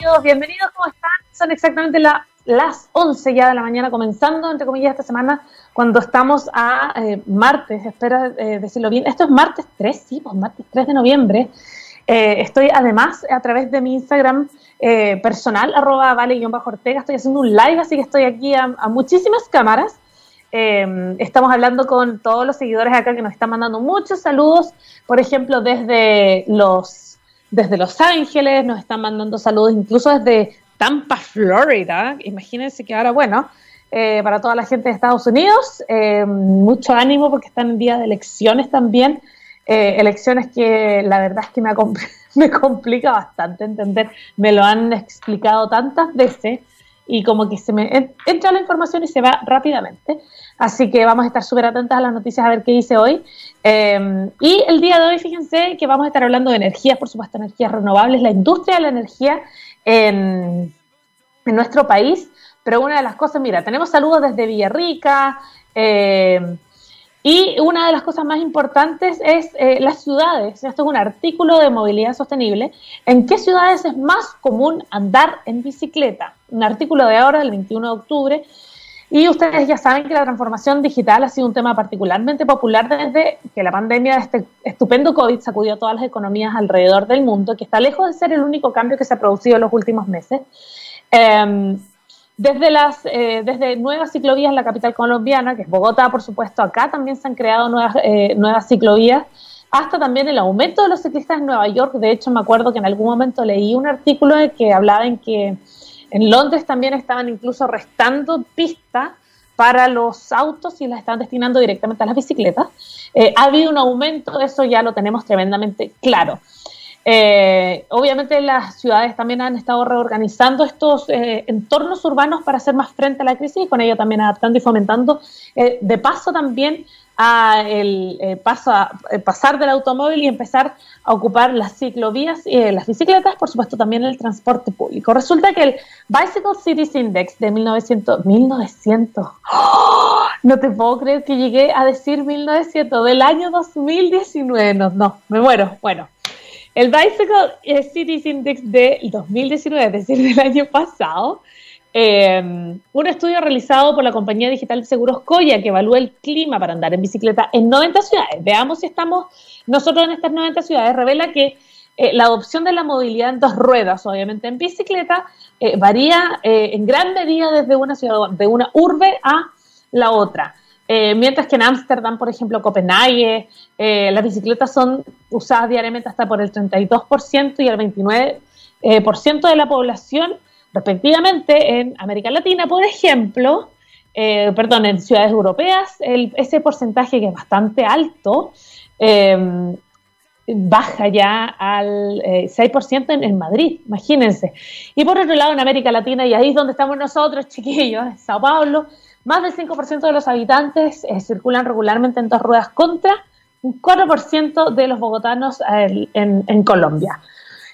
Bienvenidos, bienvenidos, ¿cómo están? Son exactamente las 11 ya de la mañana, comenzando, entre comillas, esta semana, cuando estamos a eh, martes, espera eh, decirlo bien. Esto es martes 3, sí, pues martes 3 de noviembre. Eh, estoy además a través de mi Instagram personal, arroba vale-ortega, estoy haciendo un live, así que estoy aquí a, a muchísimas cámaras. estamos hablando con todos los seguidores acá que nos están mandando muchos saludos, por ejemplo, desde los desde Los Ángeles, nos están mandando saludos incluso desde Tampa, Florida. Imagínense que ahora, bueno, eh, para toda la gente de Estados Unidos, eh, mucho ánimo porque están en día de elecciones también. Eh, elecciones que la verdad es que me, me complica bastante entender. Me lo han explicado tantas veces y como que se me entra la información y se va rápidamente. Así que vamos a estar súper atentas a las noticias a ver qué dice hoy. Em, y el día de hoy, fíjense que vamos a estar hablando de energías, por supuesto, energías renovables, la industria de la energía en, nuestro país. Pero una de las cosas, mira, tenemos saludos desde Villarrica. Eh, y una de las cosas más importantes es eh, las ciudades. Esto es un artículo de movilidad sostenible. ¿En qué ciudades es más común andar en bicicleta? Un artículo de ahora, del 21 de octubre. Y ustedes ya saben que la transformación digital ha sido un tema particularmente popular desde que la pandemia de este estupendo COVID sacudió todas las economías alrededor del mundo, que está lejos de ser el único cambio que se ha producido en los últimos meses. Eh, desde, las, eh, desde nuevas ciclovías en la capital colombiana, que es Bogotá, por supuesto, acá también se han creado nuevas, eh, nuevas ciclovías, hasta también el aumento de los ciclistas en Nueva York. De hecho, me acuerdo que en algún momento leí un artículo que hablaba en que en Londres también estaban incluso restando pistas para los autos y las estaban destinando directamente a las bicicletas. Eh, ha habido un aumento, eso ya lo tenemos tremendamente claro. Eh, obviamente las ciudades también han estado reorganizando estos eh, entornos urbanos para hacer más frente a la crisis y con ello también adaptando y fomentando de paso también a el paso a, pasar del automóvil y empezar a ocupar las ciclovías y las bicicletas, por supuesto también el transporte público. Resulta que el Bicycle Cities Index de 1900, 1900, ¡oh! no te puedo creer que llegué a decir 1900, del año 2019, no, no, me muero, bueno. El Bicycle Cities Index del 2019, es decir, del año pasado, em, un estudio realizado por la compañía digital de seguros Coya que evalúa el clima para andar en bicicleta en 90 ciudades. Veamos si estamos nosotros en estas 90 ciudades. Revela que eh, la adopción de la movilidad en dos ruedas, obviamente en bicicleta, eh, varía eh, en gran medida desde una ciudad, de una urbe a la otra. Eh, mientras que en Ámsterdam, por ejemplo, Copenhague, eh, las bicicletas son usadas diariamente hasta por el 32% y el 29% eh, de la población, respectivamente, en América Latina, por ejemplo, perdón, en ciudades europeas, ese porcentaje que es bastante alto, baja ya al 6% en, en, Madrid, imagínense. Y por otro lado, en América Latina, y ahí es donde estamos nosotros, chiquillos, en Sao Paulo, más del 5% de los habitantes eh, circulan regularmente en dos ruedas contra un 4% de los bogotanos eh, en, Colombia.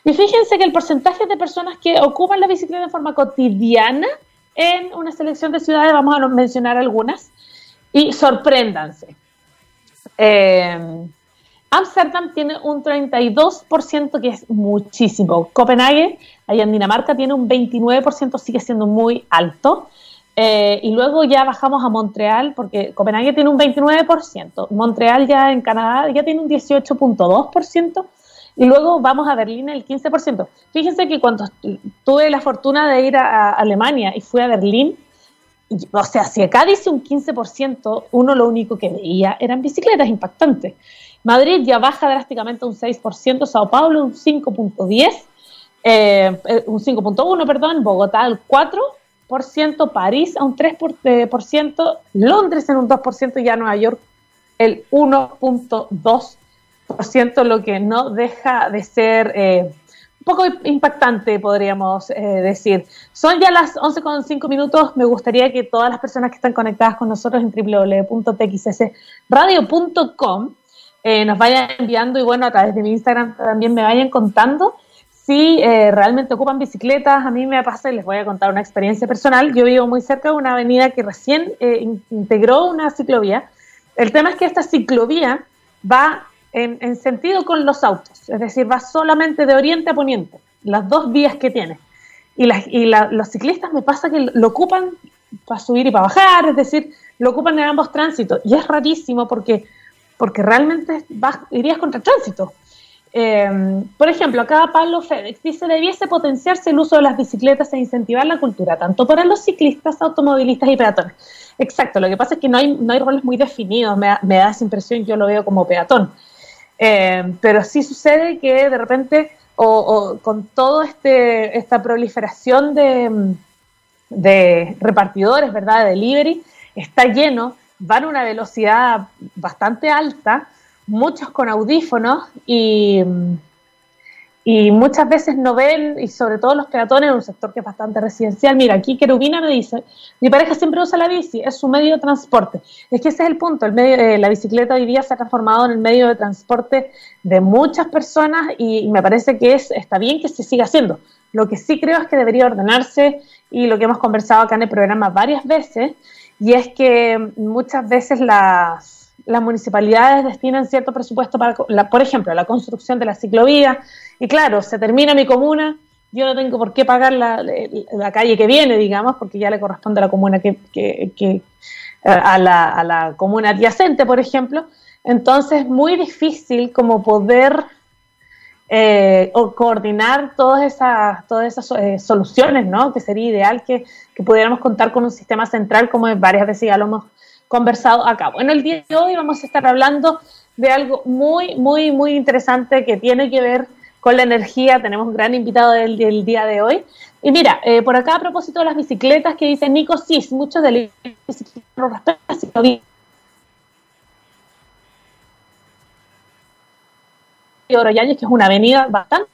Y fíjense que el porcentaje de personas que ocupan la bicicleta de forma cotidiana en una selección de ciudades, vamos a mencionar algunas, y sorpréndanse. Eh, tiene un 32%, que es muchísimo. Copenhague, allá en Dinamarca, tiene un 29%, sigue siendo muy alto. Eh, y luego ya bajamos a Montreal, porque Copenhague tiene un 29%, Montreal ya en Canadá ya tiene un 18.2%, y luego vamos a Berlín el 15%. Fíjense que cuando tuve la fortuna de ir a, Alemania y fui a Berlín, o sea, si acá dice un 15%, uno lo único que veía eran bicicletas impactantes. Madrid ya baja drásticamente un 6%, Sao Paulo un 5.10%, eh, eh, un 5.1%, perdón, Bogotá el 4%, París a un 3%, Londres en un 2% y ya Nueva York el 1.2%, lo que no deja de ser eh, un poco impactante, podríamos eh, decir. Son ya las 11.5 minutos. Me gustaría que todas las personas que están conectadas con nosotros en www.txsradio.com eh, nos vayan enviando y bueno, a través de mi Instagram también me vayan contando si eh, realmente ocupan bicicletas, a mí me pasa y les voy a contar una experiencia personal. Yo vivo muy cerca de una avenida que recién integró una ciclovía. El tema es que esta ciclovía va en, sentido con los autos, es decir, va solamente de oriente a poniente, las dos vías que tiene. y, y los ciclistas me pasa que lo ocupan para subir y para bajar, es decir, lo ocupan en ambos tránsitos. Y es rarísimo porque, porque realmente vas, irías contra el tránsito. Eh, por ejemplo, acá Pablo Fedex dice, debiese potenciarse el uso de las bicicletas e incentivar la cultura, tanto para los ciclistas, automovilistas y peatones. Exacto, lo que pasa es que no hay, no hay roles muy definidos, me, da esa impresión, yo lo veo como peatón. Eh, pero sí sucede que de repente, o, con toda este, esta proliferación de, de repartidores, ¿verdad?, de delivery, está lleno, van a una velocidad bastante alta, muchos con audífonos y, y muchas veces no ven, y sobre todo los peatones en un sector que es bastante residencial. Mira, aquí Querubina me dice, mi pareja siempre usa la bici, es su medio de transporte. Es que ese es el punto, el medio, eh, la bicicleta hoy día se ha transformado en el medio de transporte de muchas personas y, me parece que es, está bien que se siga haciendo. Lo que sí creo es que debería ordenarse y lo que hemos conversado acá en el programa varias veces, y es que muchas veces las, las municipalidades destinan cierto presupuesto para, por ejemplo, la construcción de la ciclovía, y claro, se termina mi comuna, yo no tengo por qué pagar la, la calle que viene, digamos, porque ya le corresponde a la comuna que, que, que a, la, a la comuna adyacente, por ejemplo. Entonces, es muy difícil como poder eh, coordinar todas esas, todas esas eh, soluciones, ¿no? Que sería ideal que, que, pudiéramos contar con un sistema central, como varias veces ya lo hemos conversado acá. Bueno, el día de hoy vamos a estar hablando de algo muy, muy, muy interesante que tiene que ver con la energía. Tenemos un gran invitado del, del día de hoy. Y mira, eh, por acá a propósito de las bicicletas que dice Nico Cis, muchos de los Oroyañez, que es una avenida bastante.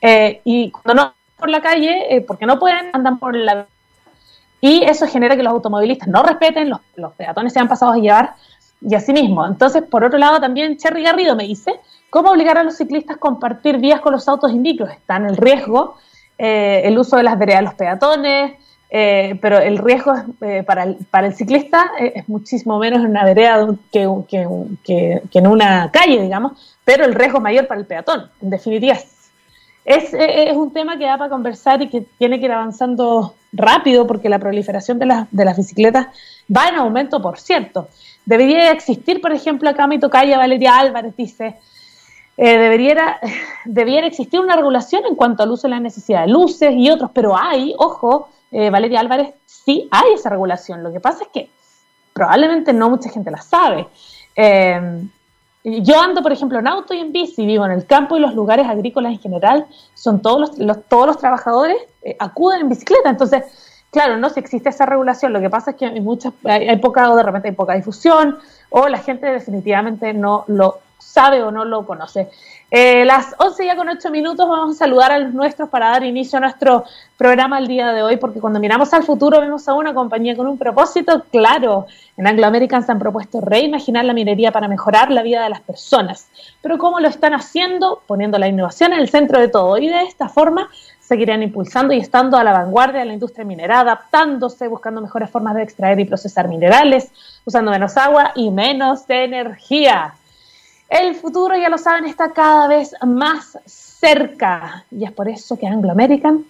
Eh, y cuando no por la calle, eh, porque no pueden, andan por la. Y eso genera que los automovilistas no respeten, los, los peatones sean pasados a llevar y así mismo. Entonces, por otro lado, también Cherry Garrido me dice, ¿cómo obligar a los ciclistas a compartir vías con los autos indicos? Está en el riesgo eh, el uso de las veredas de los peatones, pero el riesgo para, el, para el ciclista es muchísimo menos en una vereda que, que, que, en una calle, digamos, pero el riesgo mayor para el peatón, en definitiva. Es, es, un tema que da para conversar y que tiene que ir avanzando rápido porque la proliferación de, las, de las bicicletas va en aumento, por cierto. Debería existir, por ejemplo, acá mi tocaya Valeria Álvarez dice, eh, debería, existir una regulación en cuanto al uso de la necesidad de luces y otros, pero hay, ojo, eh, Valeria Álvarez, sí hay esa regulación. Lo que pasa es que probablemente no mucha gente la sabe. Eh, yo ando, por ejemplo, en auto y en bici, vivo en el campo y los lugares agrícolas en general, son todos los, todos los trabajadores eh, acuden en bicicleta. Entonces, claro, no si existe esa regulación, lo que pasa es que hay, muchas, hay, poca, o de repente hay poca difusión, o la gente definitivamente no lo sabe o no lo conoce. Eh, las 11 ya con 8 minutos vamos a saludar a los nuestros para dar inicio a nuestro programa el día de hoy, porque cuando miramos al futuro vemos a una compañía con un propósito claro. En Anglo American se han propuesto reimaginar la minería para mejorar la vida de las personas. Pero ¿cómo lo están haciendo? Poniendo la innovación en el centro de todo. Y de esta forma seguirán impulsando y estando a la vanguardia de la industria minera, adaptándose, buscando mejores formas de extraer y procesar minerales, usando menos agua y menos energía. El futuro, ya lo saben, está cada vez más cerca y es por eso que Anglo American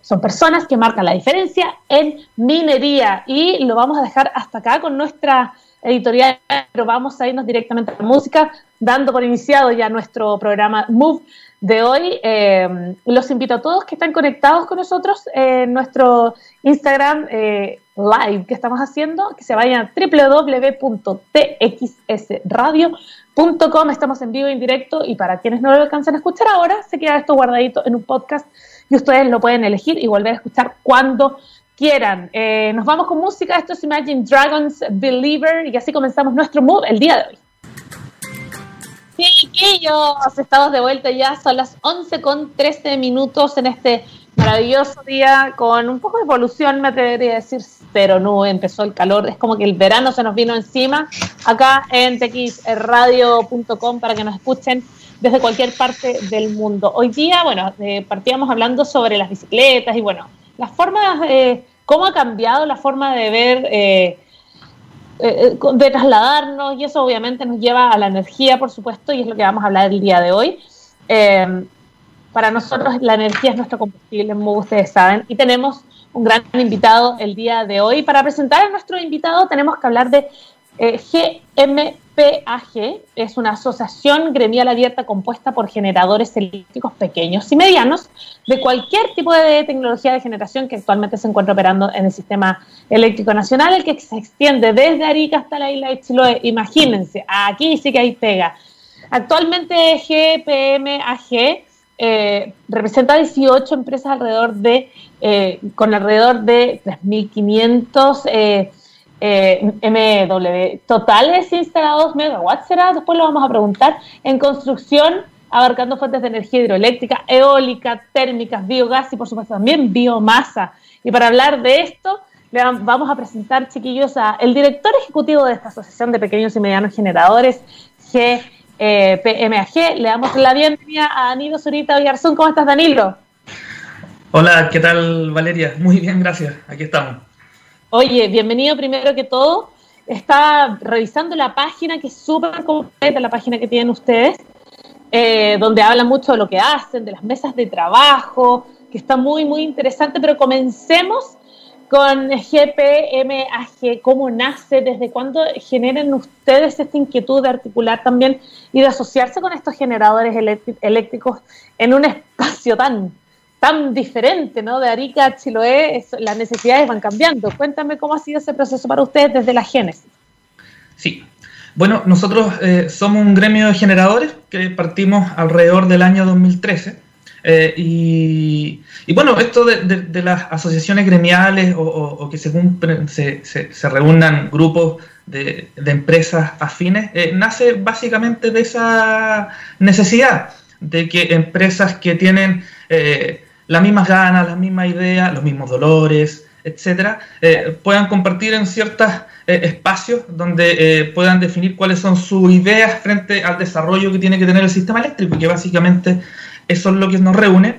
son personas que marcan la diferencia en minería y lo vamos a dejar hasta acá con nuestra editorial, pero vamos a irnos directamente a la música, dando por iniciado ya nuestro programa Move de hoy. Eh, los invito a todos que están conectados con nosotros en nuestro Instagram eh, live que estamos haciendo, que se vayan a www.txsradio.com Com, estamos en vivo en directo y para quienes no lo alcanzan a escuchar ahora, se queda esto guardadito en un podcast y ustedes lo pueden elegir y volver a escuchar cuando quieran. Eh, nos vamos con música, esto es Imagine Dragons Believer y así comenzamos nuestro move el día de hoy. Chiquillos, estamos de vuelta ya, son las 11 con 13 minutos en este maravilloso día con un poco de polución, me atrevería a decir, pero no, empezó el calor, es como que el verano se nos vino encima acá en texradio.com para que nos escuchen desde cualquier parte del mundo. Hoy día, bueno, eh, partíamos hablando sobre las bicicletas y bueno, las formas, eh, cómo ha cambiado la forma de ver, eh, de trasladarnos y eso obviamente nos lleva a la energía, por supuesto, y es lo que vamos a hablar el día de hoy. Para nosotros la energía es nuestro combustible, como ustedes saben, y tenemos un gran invitado el día de hoy. Para presentar a nuestro invitado tenemos que hablar de eh, GMPAG, es una asociación gremial abierta compuesta por generadores eléctricos pequeños y medianos de cualquier tipo de tecnología de generación que actualmente se encuentra operando en el sistema eléctrico nacional, el que se extiende desde Arica hasta la isla de Chiloé. Imagínense, aquí sí que hay pega. Actualmente GPMAG eh, representa 18 empresas alrededor de, eh, con alrededor de 3.500 eh, eh MW totales instalados megawatts, será, después lo vamos a preguntar, en construcción, abarcando fuentes de energía hidroeléctrica, eólica, térmicas, biogás y por supuesto también biomasa. Y para hablar de esto, le vamos a presentar, chiquillos, a el director ejecutivo de esta Asociación de Pequeños y Medianos Generadores, G eh, PMAG. Le damos la bienvenida a Danilo Zurita Villarzón. ¿Cómo estás, Danilo? Hola, ¿qué tal, Valeria? Muy bien, gracias. Aquí estamos. Oye, bienvenido primero que todo. Está revisando la página, que es súper completa, la página que tienen ustedes, eh, donde hablan mucho de lo que hacen, de las mesas de trabajo, que está muy, muy interesante, pero comencemos con GPMAG, cómo nace, desde cuándo generan ustedes esta inquietud de articular también y de asociarse con estos generadores eléctricos en un espacio tan, tan diferente, ¿no? De Arica a Chiloé, las necesidades van cambiando. Cuéntame cómo ha sido ese proceso para ustedes desde la génesis. Sí, bueno, nosotros eh, somos un gremio de generadores que partimos alrededor del año 2013 eh, y, bueno, esto de, las asociaciones gremiales o, que según se, se, reúnan grupos de, empresas afines, eh, nace básicamente de esa necesidad de que empresas que tienen eh, las mismas ganas, las mismas ideas, los mismos dolores, etcétera, puedan compartir en ciertos espacios donde puedan definir cuáles son sus ideas frente al desarrollo que tiene que tener el sistema eléctrico, que básicamente eso es lo que nos reúne,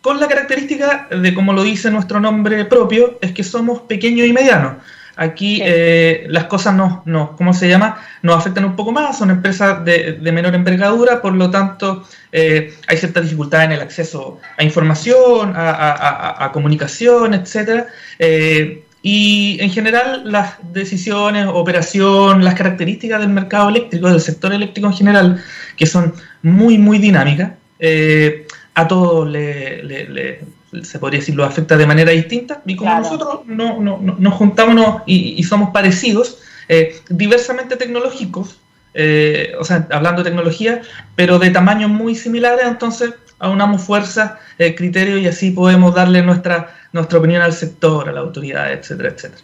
con la característica de, como lo dice nuestro nombre propio, es que somos pequeños y medianos. Aquí eh, las cosas nos, no, ¿cómo se llama? Nos afectan un poco más, son empresas de, menor envergadura, por lo tanto eh, hay cierta dificultad en el acceso a información, a, comunicación, etc. Eh, y en general las decisiones, operación, las características del mercado eléctrico, del sector eléctrico en general, que son muy, muy dinámicas, eh, a todos le, se podría decir, lo afecta de manera distinta. Y como nosotros no, no, nos juntamos y, somos parecidos, eh, diversamente tecnológicos, eh, o sea, hablando de tecnología, pero de tamaños muy similares, entonces aunamos fuerzas, criterios y así podemos darle nuestra, nuestra opinión al sector, a la autoridad, etcétera, etcétera.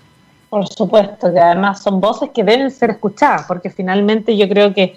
Por supuesto, que además son voces que deben ser escuchadas, porque finalmente yo creo que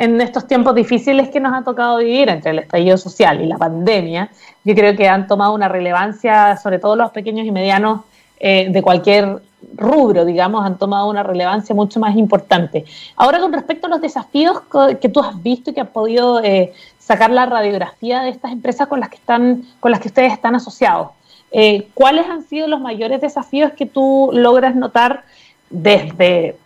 en estos tiempos difíciles que nos ha tocado vivir entre el estallido social y la pandemia, yo creo que han tomado una relevancia, sobre todo los pequeños y medianos eh, de cualquier rubro, digamos, han tomado una relevancia mucho más importante. Ahora, con respecto a los desafíos que tú has visto y que has podido eh, sacar la radiografía de estas empresas con las que, están, con las que ustedes están asociados, eh, ¿cuáles han sido los mayores desafíos que tú logras notar desde,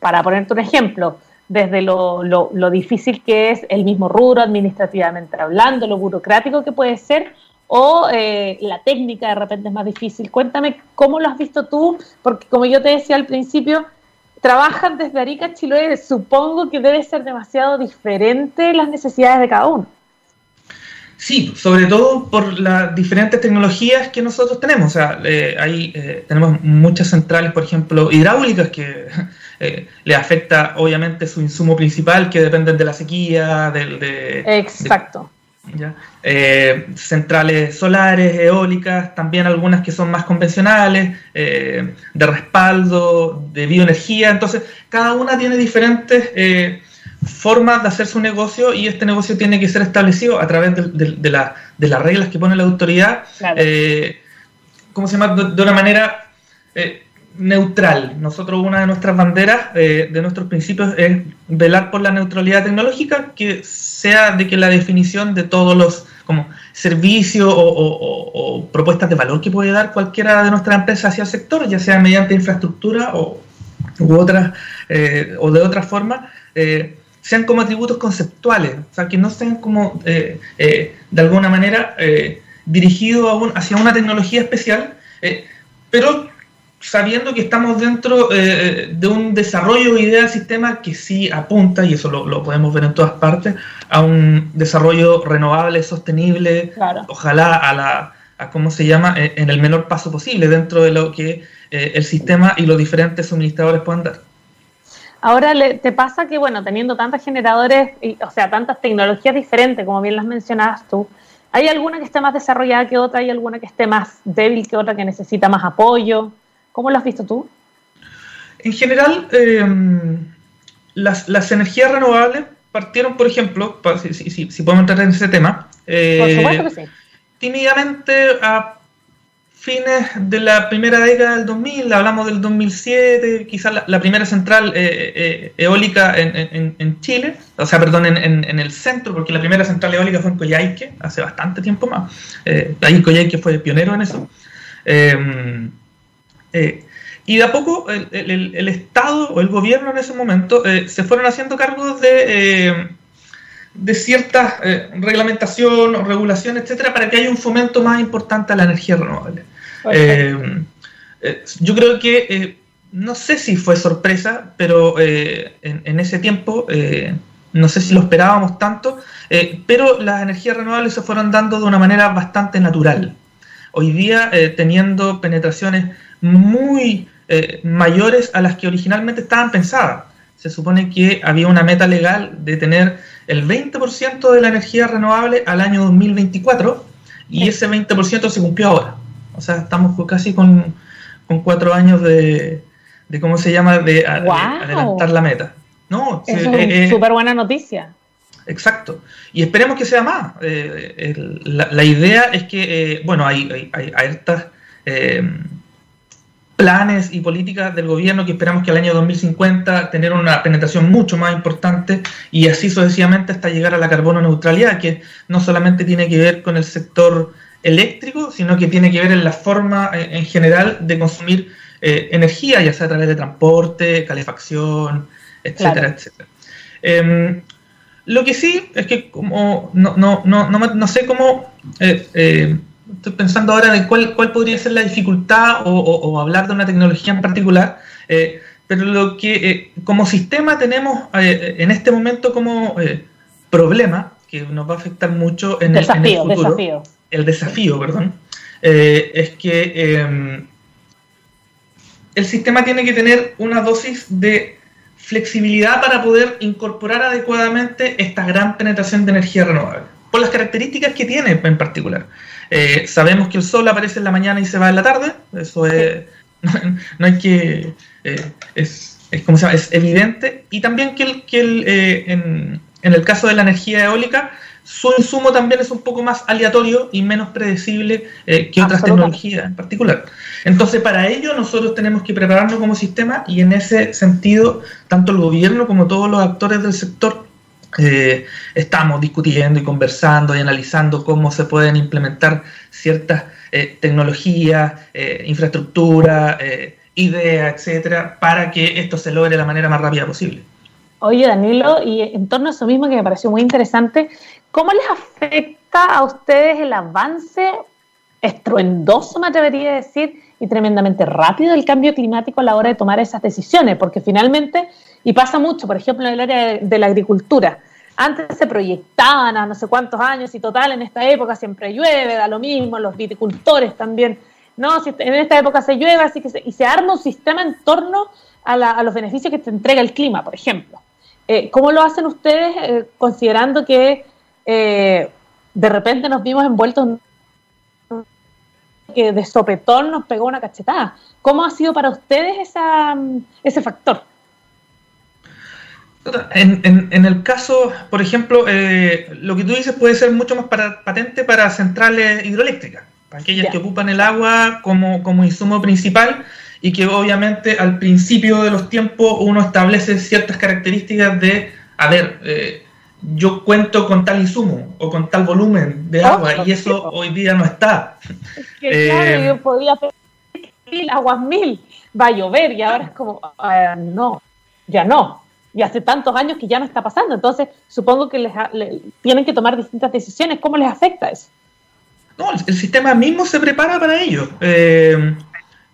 para ponerte un ejemplo, desde lo, lo, difícil que es el mismo rubro administrativamente hablando, lo burocrático que puede ser, o eh, la técnica de repente es más difícil. Cuéntame cómo lo has visto tú, porque como yo te decía al principio, trabajan desde Arica Chiloé, supongo que debe ser demasiado diferente las necesidades de cada uno. Sí, sobre todo por las diferentes tecnologías que nosotros tenemos. O sea, eh, ahí eh, tenemos muchas centrales, por ejemplo, hidráulicas que eh, le afecta obviamente su insumo principal, que dependen de la sequía, del... De, Exacto. Eh, centrales solares, eólicas, también algunas que son más convencionales, eh, de respaldo, de bioenergía. Entonces, cada una tiene diferentes formas de hacer su negocio y este negocio tiene que ser establecido a través de, las reglas que pone la autoridad. ¿Cómo se llama? De, una manera neutral. Nosotros una de nuestras banderas, eh, de nuestros principios, es velar por la neutralidad tecnológica, que sea de que la definición de todos los como servicios o, propuestas de valor que puede dar cualquiera de nuestras empresas hacia el sector, ya sea mediante infraestructura o otras eh, o de otra forma, eh, sean como atributos conceptuales, o sea, que no sean como, de alguna manera, dirigidos hacia una tecnología especial, pero sabiendo que estamos dentro eh, de un desarrollo de idea del sistema que sí apunta, y eso lo, podemos ver en todas partes, a un desarrollo renovable, sostenible, ojalá a la, a cómo se llama, eh, en el menor paso posible dentro de lo que eh, el sistema y los diferentes suministradores puedan dar. Ahora te pasa que, bueno, teniendo tantos generadores, o sea, tantas tecnologías diferentes, como bien las mencionabas tú, ¿hay alguna que esté más desarrollada que otra? ¿Hay alguna que esté más débil que otra, que necesita más apoyo? ¿Cómo lo has visto tú? En general, em, las, energías renovables partieron, por ejemplo, si, podemos entrar en ese tema, eh, por supuesto que sí. tímidamente a fines de la primera década del 2000, hablamos del 2007, quizás la, primera central eh, eh, eólica en, Chile, o sea, perdón, en, el centro, porque la primera central eólica fue en Coyhaique, hace bastante tiempo más. ahí Coyhaique fue pionero en eso. Eh, y de a poco el, Estado o el gobierno en ese momento eh, se fueron haciendo cargo de, eh, de cierta reglamentación o regulación, etcétera, para que haya un fomento más importante a la energía renovable. yo creo que, no sé si fue sorpresa, pero en, en, ese tiempo, no sé si lo esperábamos tanto, pero las energías renovables se fueron dando de una manera bastante natural. Hoy día, teniendo penetraciones muy eh, mayores a las que originalmente estaban pensadas. Se supone que había una meta legal de tener el 20% de la energía renovable al año 2024 y ese 20% se cumplió ahora. O sea, estamos casi con, cuatro años de, ¿cómo se llama?, de, adelantar la meta. No, es una eh, eh, súper buena noticia. Exacto. Y esperemos que sea más. la, idea es que, bueno, hay, hay, hay, planes y políticas del gobierno que esperamos que al año 2050 tener una penetración mucho más importante y así sucesivamente hasta llegar a la carbono neutralidad, que no solamente tiene que ver con el sector eléctrico, sino que tiene que ver en la forma eh, en general de consumir eh, energía, ya sea a través de transporte, calefacción, etcétera, etcétera. Em, lo que sí es que como no, no, no, no, sé cómo eh, estoy pensando ahora en cuál, cuál podría ser la dificultad o, hablar de una tecnología en particular, eh, pero lo que eh, como sistema tenemos eh, en este momento como problema, que nos va a afectar mucho en, el, futuro, desafío. el desafío, perdón, es que el sistema tiene que tener una dosis de flexibilidad para poder incorporar adecuadamente esta gran penetración de energía renovable, por las características que tiene en particular. Eh, sabemos que el sol aparece en la mañana y se va en la tarde, eso es, no, hay que, eh, es, es, como se llama, es evidente, y también que, el, que el, eh, en, en, el caso de la energía eólica, su insumo también es un poco más aleatorio y menos predecible que otras tecnologías en particular. Entonces, para ello nosotros tenemos que prepararnos como sistema y en ese sentido, tanto el gobierno como todos los actores del sector eh, estamos discutiendo y conversando y analizando cómo se pueden implementar ciertas eh, tecnologías, eh, infraestructura, ideas, etcétera, para que esto se logre de la manera más rápida posible. Oye, Danilo, y en torno a eso mismo que me pareció muy interesante, ¿cómo les afecta a ustedes el avance estruendoso, me atrevería a decir, y tremendamente rápido del cambio climático a la hora de tomar esas decisiones? Porque finalmente y pasa mucho, por ejemplo, en el área de, la agricultura. Antes se proyectaban a no sé cuántos años y total, en esta época siempre llueve, da lo mismo, los viticultores también. No, si en esta época se llueve, así que se, y se arma un sistema en torno a, los beneficios que te entrega el clima, por ejemplo. Eh, ¿Cómo lo hacen ustedes eh, considerando que eh, de repente nos vimos envueltos en que de sopetón nos pegó una cachetada? ¿Cómo ha sido para ustedes esa, ese factor? En, el caso, por ejemplo, eh, lo que tú dices puede ser mucho más patente para centrales hidroeléctricas, para aquellas que ocupan el agua como, como insumo principal y que obviamente al principio de los tiempos uno establece ciertas características de, a ver, eh, yo cuento con tal insumo o con tal volumen de agua y eso hoy día no está. Es que claro, eh, yo podía pedir mil, aguas mil, va a llover y ahora es como, ah, no, ya no. y hace tantos años que ya no está pasando. Entonces, supongo que les, tienen que tomar distintas decisiones. ¿Cómo les afecta eso? No, el, sistema mismo se prepara para ello. Eh,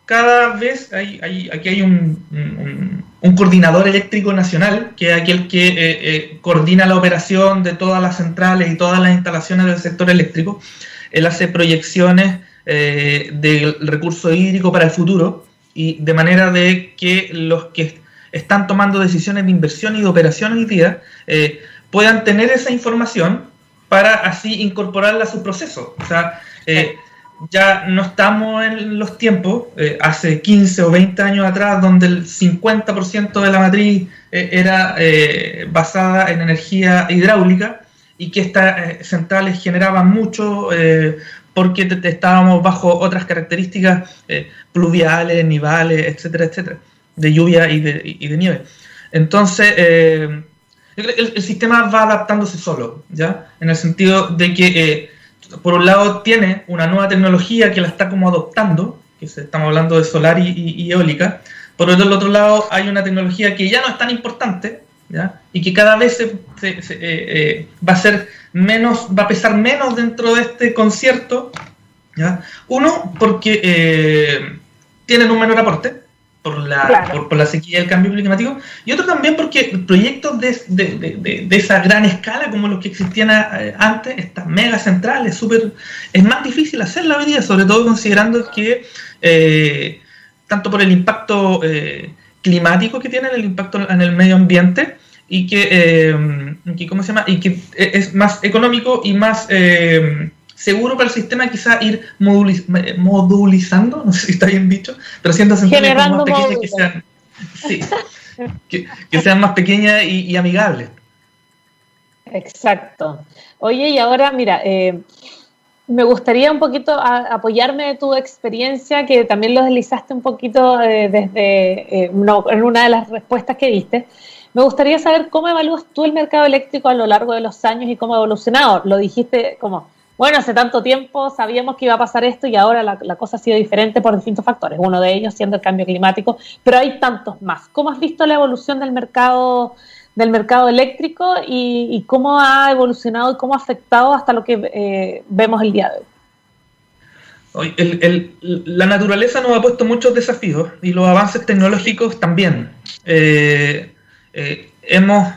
cada vez hay, aquí hay un, coordinador eléctrico nacional, que es aquel que eh, eh, coordina la operación de todas las centrales y todas las instalaciones del sector eléctrico. Él hace proyecciones del recurso hídrico para el futuro y de manera de que los que están tomando decisiones de inversión y de operación hoy día eh, puedan tener esa información para así incorporarla a su proceso. O sea, eh, ya no estamos en los tiempos, eh, hace 15 o 20 años atrás, donde el 50% de la matriz era basada en energía hidráulica y que estas centrales generaban mucho porque estábamos bajo otras características pluviales, nivales, etcétera, etcétera de lluvia y de, nieve. Entonces, eh, el, sistema va adaptándose solo, ¿ya? En el sentido de que, eh, por un lado, tiene una nueva tecnología que la está como adoptando, que estamos hablando de solar y, eólica. Por otro lado, hay una tecnología que ya no es tan importante, ¿ya? Y que cada vez se, eh, va a ser menos, va a pesar menos dentro de este concierto, ¿ya? Uno, porque tienen un menor aporte, por la, por, la sequía del cambio climático, y otro también porque proyectos de, de, de, esa gran escala como los que existían eh, antes, estas mega centrales, super, es más difícil hacer la medida, sobre todo considerando que eh, tanto por el impacto eh, climático que tienen, el impacto en el medio ambiente, y que, ¿cómo se llama? Y que es más económico y más seguro para el sistema quizá ir modulizando, no sé si está bien dicho, pero haciendo centrales más pequeñas que sean, sí, que, sean más pequeñas y, amigables. Exacto. Oye, y ahora, mira, eh, me gustaría un poquito apoyarme de tu experiencia, que también lo deslizaste un poquito eh, desde eh, en una de las respuestas que diste. Me gustaría saber cómo evalúas tú el mercado eléctrico a lo largo de los años y cómo ha evolucionado. Lo dijiste como bueno, hace tanto tiempo sabíamos que iba a pasar esto y ahora la, cosa ha sido diferente por distintos factores, uno de ellos siendo el cambio climático, pero hay tantos más. ¿Cómo has visto la evolución del mercado del mercado eléctrico y, cómo ha evolucionado y cómo ha afectado hasta lo que eh, vemos el día de hoy? la naturaleza nos ha puesto muchos desafíos y los avances tecnológicos también. Eh, eh, hemos,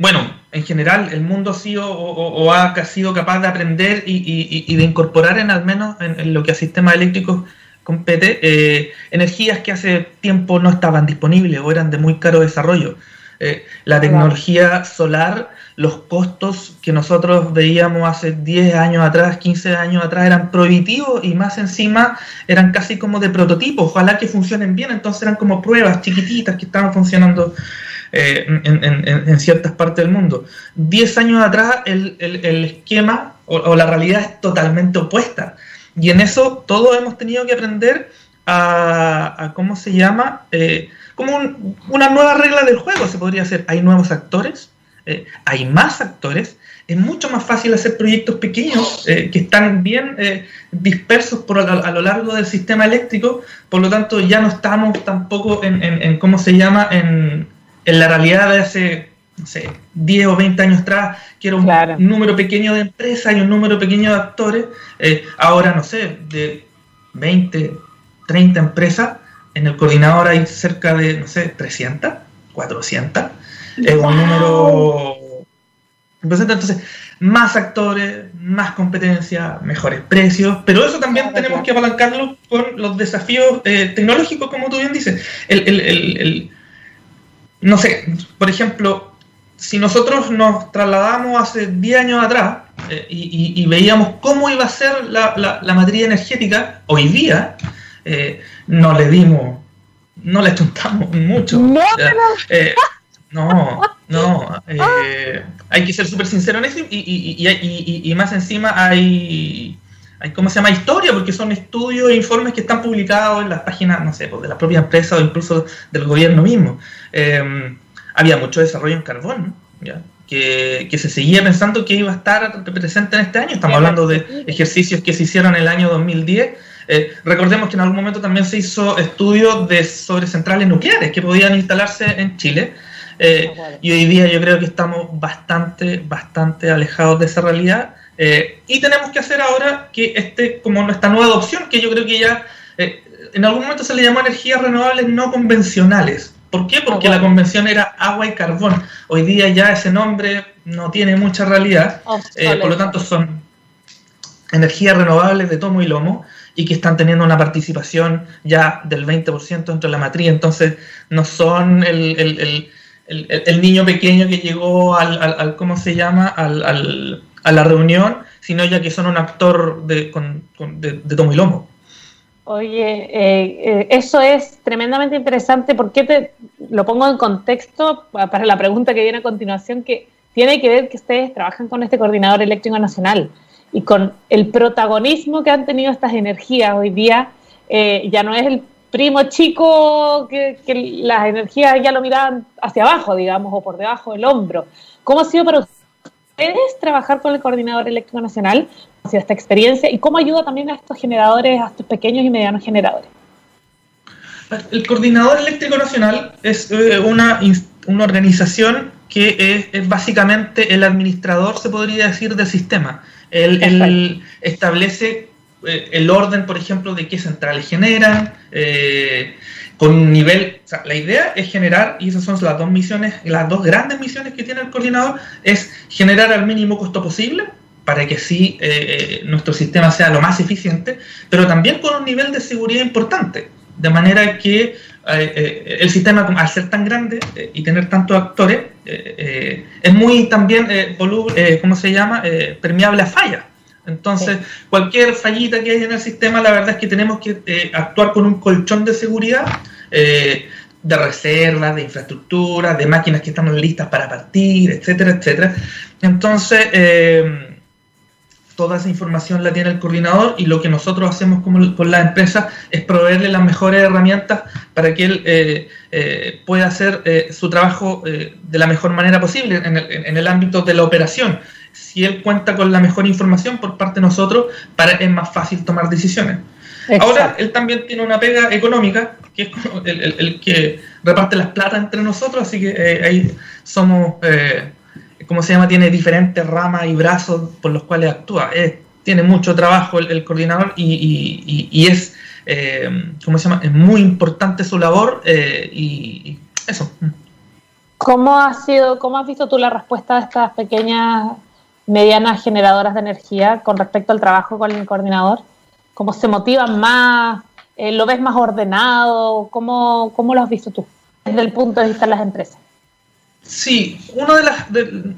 bueno, en general el mundo sí o, ha sido capaz de aprender y, de incorporar en al menos en, lo que a sistemas eléctricos compete eh, energías que hace tiempo no estaban disponibles o eran de muy caro desarrollo. Eh, la tecnología solar, los costos que nosotros veíamos hace 10 años atrás, 15 años atrás eran prohibitivos y más encima eran casi como de prototipo, ojalá que funcionen bien, entonces eran como pruebas chiquititas que estaban funcionando eh, en, ciertas partes del mundo. Diez años atrás el, esquema o, la realidad es totalmente opuesta. Y en eso todos hemos tenido que aprender a, ¿cómo se llama? Eh, como una nueva regla del juego, se podría hacer. Hay nuevos actores, eh, hay más actores, es mucho más fácil hacer proyectos pequeños que están bien dispersos por a, lo largo del sistema eléctrico, por lo tanto ya no estamos tampoco en, en ¿cómo se llama?, en, en la realidad de hace, no sé, 10 o 20 años atrás, que era un número pequeño de empresas y un número pequeño de actores, eh, ahora, no sé, de 20, 30 empresas, en el coordinador hay cerca de, no sé, 300, 400, es un número... Entonces, más actores, más competencia, mejores precios, pero eso también tenemos que apalancarlo con los desafíos eh, tecnológicos, como tú bien dices. el, el no sé, por ejemplo, si nosotros nos trasladamos hace 10 años atrás eh, y, veíamos cómo iba a ser la, la, materia energética, hoy día eh, no le dimos, no le chuntamos mucho. No, eh, no, no hay que ser súper sincero en eso y, y, más encima hay hay, ¿cómo se llama? Historia, porque son estudios e informes que están publicados en las páginas, no sé, pues, de la propia empresa o incluso del gobierno mismo. Em, había mucho desarrollo en carbón, ¿ya? Que, que, se seguía pensando que iba a estar presente en este año. Estamos hablando de ejercicios que se hicieron en el año 2010. Eh, recordemos que en algún momento también se hizo estudios de, sobre centrales nucleares que podían instalarse en Chile. Eh, y hoy día yo creo que estamos bastante, bastante alejados de esa realidad. Eh, y tenemos que hacer ahora que este, como nuestra nueva adopción, que yo creo que ya eh, en algún momento se le llamó energías renovables no convencionales. ¿Por qué? Porque la convención era agua y carbón. Hoy día ya ese nombre no tiene mucha realidad. por lo tanto, son energías renovables de tomo y lomo y que están teniendo una participación ya del 20% dentro de la matriz. Entonces, no son el, el, el, el niño pequeño que llegó al, al, ¿cómo se llama?, al, a la reunión, sino ya que son un actor de, con, de, tomo y lomo. Oye, eh, eh, eso es tremendamente interesante. ¿Por qué te lo pongo en contexto para la pregunta que viene a continuación? Que tiene que ver que ustedes trabajan con este coordinador eléctrico nacional y con el protagonismo que han tenido estas energías hoy día, eh, ya no es el primo chico que, las energías ya lo miraban hacia abajo, digamos, o por debajo del hombro. ¿Cómo ha sido para ustedes trabajar con el Coordinador Eléctrico Nacional? ¿Cómo ha sido esta experiencia? ¿Y cómo ayuda también a estos generadores, a estos pequeños y medianos generadores? El Coordinador Eléctrico Nacional es eh, una, una organización que es básicamente el administrador, se podría decir, del sistema él, establece eh, el orden, por ejemplo, de qué centrales generan, eh, con un nivel, la idea es generar, y esas son las dos misiones, las dos grandes misiones que tiene el coordinador, es generar al mínimo costo posible para que sí eh, nuestro sistema sea lo más eficiente, pero también con un nivel de seguridad importante, de manera que el sistema, al ser tan grande y tener tantos actores, eh, eh, es muy también, eh, eh, ¿cómo se llama?, permeable a falla. Entonces, cualquier fallita que haya en el sistema, la verdad es que tenemos que actuar con un colchón de seguridad, de reservas, de infraestructura, de máquinas que están listas para partir, etcétera, etcétera. Entonces, toda esa información la tiene el coordinador y lo que nosotros hacemos con la empresa es proveerle las mejores herramientas para que él eh, eh, pueda hacer eh, su trabajo de la mejor manera posible en el, ámbito de la operación. Si él cuenta con la mejor información por parte de nosotros, para es más fácil tomar decisiones. Ahora, él también tiene una pega económica, que es el, que reparte las plata entre nosotros, así que ahí somos ¿cómo se llama? Tiene diferentes ramas y brazos por los cuales actúa. tiene mucho trabajo el, coordinador y, es, eh, ¿cómo se llama? Es muy importante su labor eh, y, eso. ¿Cómo ha sido, cómo has visto tú la respuesta de estas pequeñas, medianas generadoras de energía con respecto al trabajo con el coordinador? ¿Cómo se motivan más? Eh, ¿Lo ves más ordenado? ¿Cómo, ¿Cómo lo has visto tú desde el punto de vista de las empresas? Sí, uno de las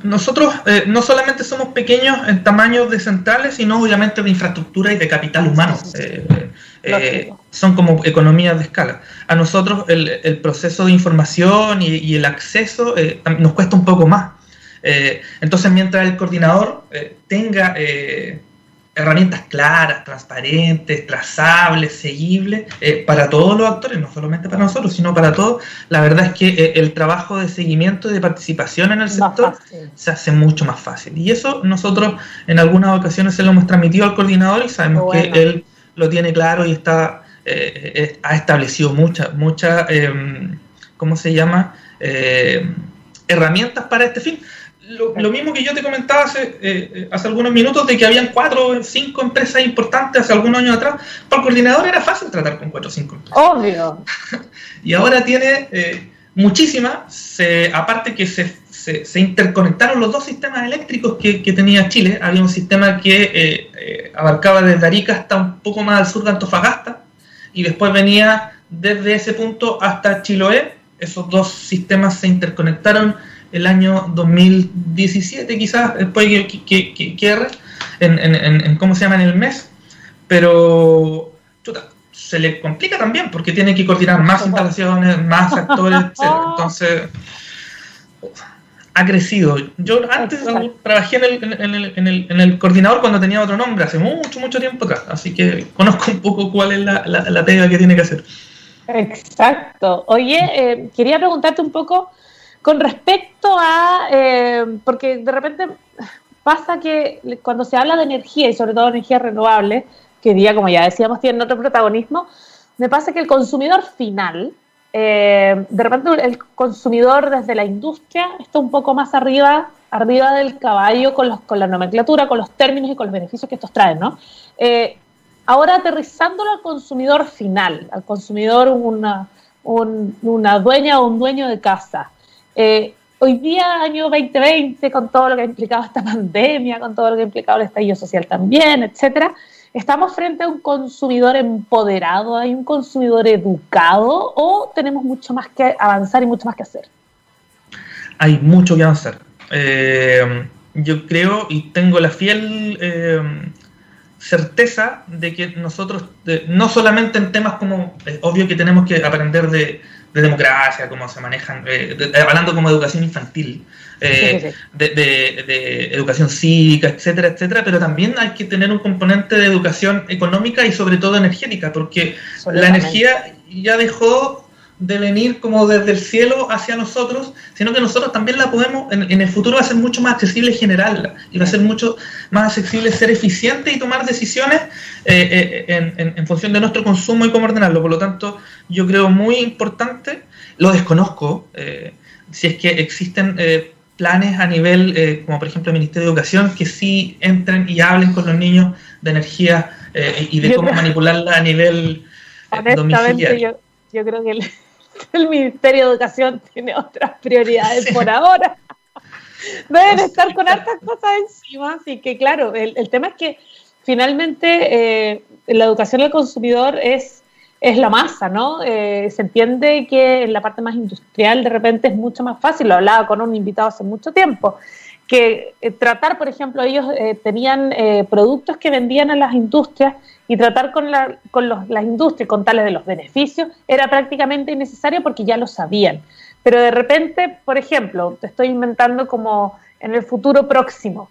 nosotros eh, no solamente somos pequeños en tamaño de centrales, sino obviamente de infraestructura y de capital humano. Eh, eh, son como economías de escala. A nosotros el, proceso de información y, el acceso nos cuesta un poco más. Entonces, mientras el coordinador tenga herramientas claras, transparentes, trazables, seguibles, eh, para todos los actores, no solamente para nosotros, sino para todos, la verdad es que eh, el trabajo de seguimiento y de participación en el sector se hace mucho más fácil. Y eso nosotros en algunas ocasiones se lo hemos transmitido al coordinador y sabemos que él lo tiene claro y está eh, ha establecido muchas, muchas, em, ¿cómo se llama? herramientas para este fin lo, mismo que yo te comentaba hace, eh, hace algunos minutos de que habían cuatro o cinco empresas importantes hace algunos años atrás. Para el coordinador era fácil tratar con cuatro o cinco empresas. Obvio. y ahora tiene eh, muchísimas, aparte que se, se, interconectaron los dos sistemas eléctricos que, tenía Chile. Había un sistema que eh, abarcaba desde Arica hasta un poco más al sur de Antofagasta y después venía desde ese punto hasta Chiloé. Esos dos sistemas se interconectaron el año 2017, quizás, después que, que, que, en, en, ¿cómo se llama?, en el mes, pero se le complica también porque tiene que coordinar más instalaciones, más actores, etc. Entonces, ha crecido. Yo antes trabajé en el, en, el, en, el, en el coordinador cuando tenía otro nombre, hace mucho, mucho tiempo atrás, así que conozco un poco cuál es la, la, pega que tiene que hacer. Exacto. Oye, eh, quería preguntarte un poco con respecto a, eh, porque de repente pasa que cuando se habla de energía y sobre todo energía renovable, que día, como ya decíamos, tiene otro protagonismo, me pasa que el consumidor final eh, de repente el consumidor desde la industria está un poco más arriba, arriba del caballo con, los, la nomenclatura, con los términos y con los beneficios que estos traen, ¿no? Eh, ahora aterrizándolo al consumidor final, al consumidor una dueña o un dueño de casa. Eh, hoy día, año 2020, con todo lo que ha implicado esta pandemia, con todo lo que ha implicado el estallido social también, etcétera, ¿Estamos frente a un consumidor empoderado, hay un consumidor educado o tenemos mucho más que avanzar y mucho más que hacer? Hay mucho que avanzar. Eh, yo creo y tengo la fiel eh, certeza de que nosotros, no solamente en temas como, es obvio que tenemos que aprender de, democracia, cómo se manejan, eh, hablando como educación infantil, eh, de, educación cívica, etcétera, etcétera, pero también hay que tener un componente de educación económica y sobre todo energética, porque la energía ya dejó de venir como desde el cielo hacia nosotros, sino que nosotros también la podemos, en, el futuro va a ser mucho más accesible generarla, y va a ser mucho más accesible ser eficiente y tomar decisiones eh, eh, en, función de nuestro consumo y cómo ordenarlo. Por lo tanto, yo creo muy importante, lo desconozco, si es que existen planes a nivel, eh, como por ejemplo el Ministerio de Educación, que sí entren y hablen con los niños de energía eh, y de cómo manipularla a nivel eh, domiciliario. Yo, yo creo que el, Ministerio de Educación tiene otras prioridades por ahora. Deben estar con hartas cosas encima, así que claro, el, el tema es que finalmente la educación del consumidor es es la masa, ¿no? Eh, se entiende que en la parte más industrial de repente es mucho más fácil, lo hablaba con un invitado hace mucho tiempo, que eh, tratar, por ejemplo, ellos eh, tenían productos que vendían a las industrias y tratar con, la, con las industrias, contarles de los beneficios, era prácticamente innecesario porque ya lo sabían. Pero de repente, por ejemplo, te estoy inventando como en el futuro próximo,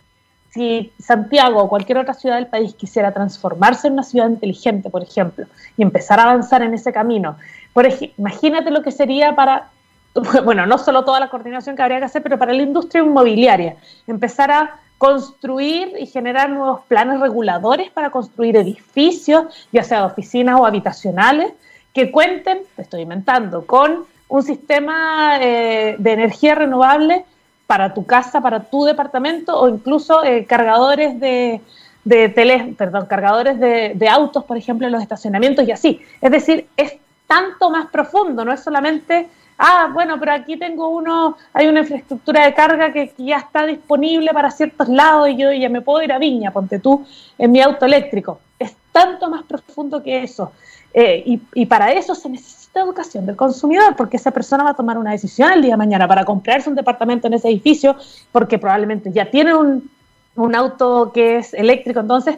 si Santiago o cualquier otra ciudad del país quisiera transformarse en una ciudad inteligente, por ejemplo, y empezar a avanzar en ese camino, por imagínate lo que sería para, bueno, no solo toda la coordinación que habría que hacer, pero para la industria inmobiliaria, empezar a construir y generar nuevos planes reguladores para construir edificios, ya sea oficinas o habitacionales, que cuenten, te estoy inventando, con un sistema eh, de energía renovable para tu casa, para tu departamento o incluso eh, cargadores de, de perdón, cargadores de, autos, por ejemplo, en los estacionamientos y así. Es decir, es tanto más profundo, no es solamente, ah, bueno, pero aquí tengo uno, hay una infraestructura de carga que, ya está disponible para ciertos lados y yo ya me puedo ir a Viña, ponte tú, en mi auto eléctrico. Es tanto más profundo que eso. Eh, y, para eso se necesita educación del consumidor, porque esa persona va a tomar una decisión el día de mañana para comprarse un departamento en ese edificio, porque probablemente ya tiene un, un auto que es eléctrico. Entonces,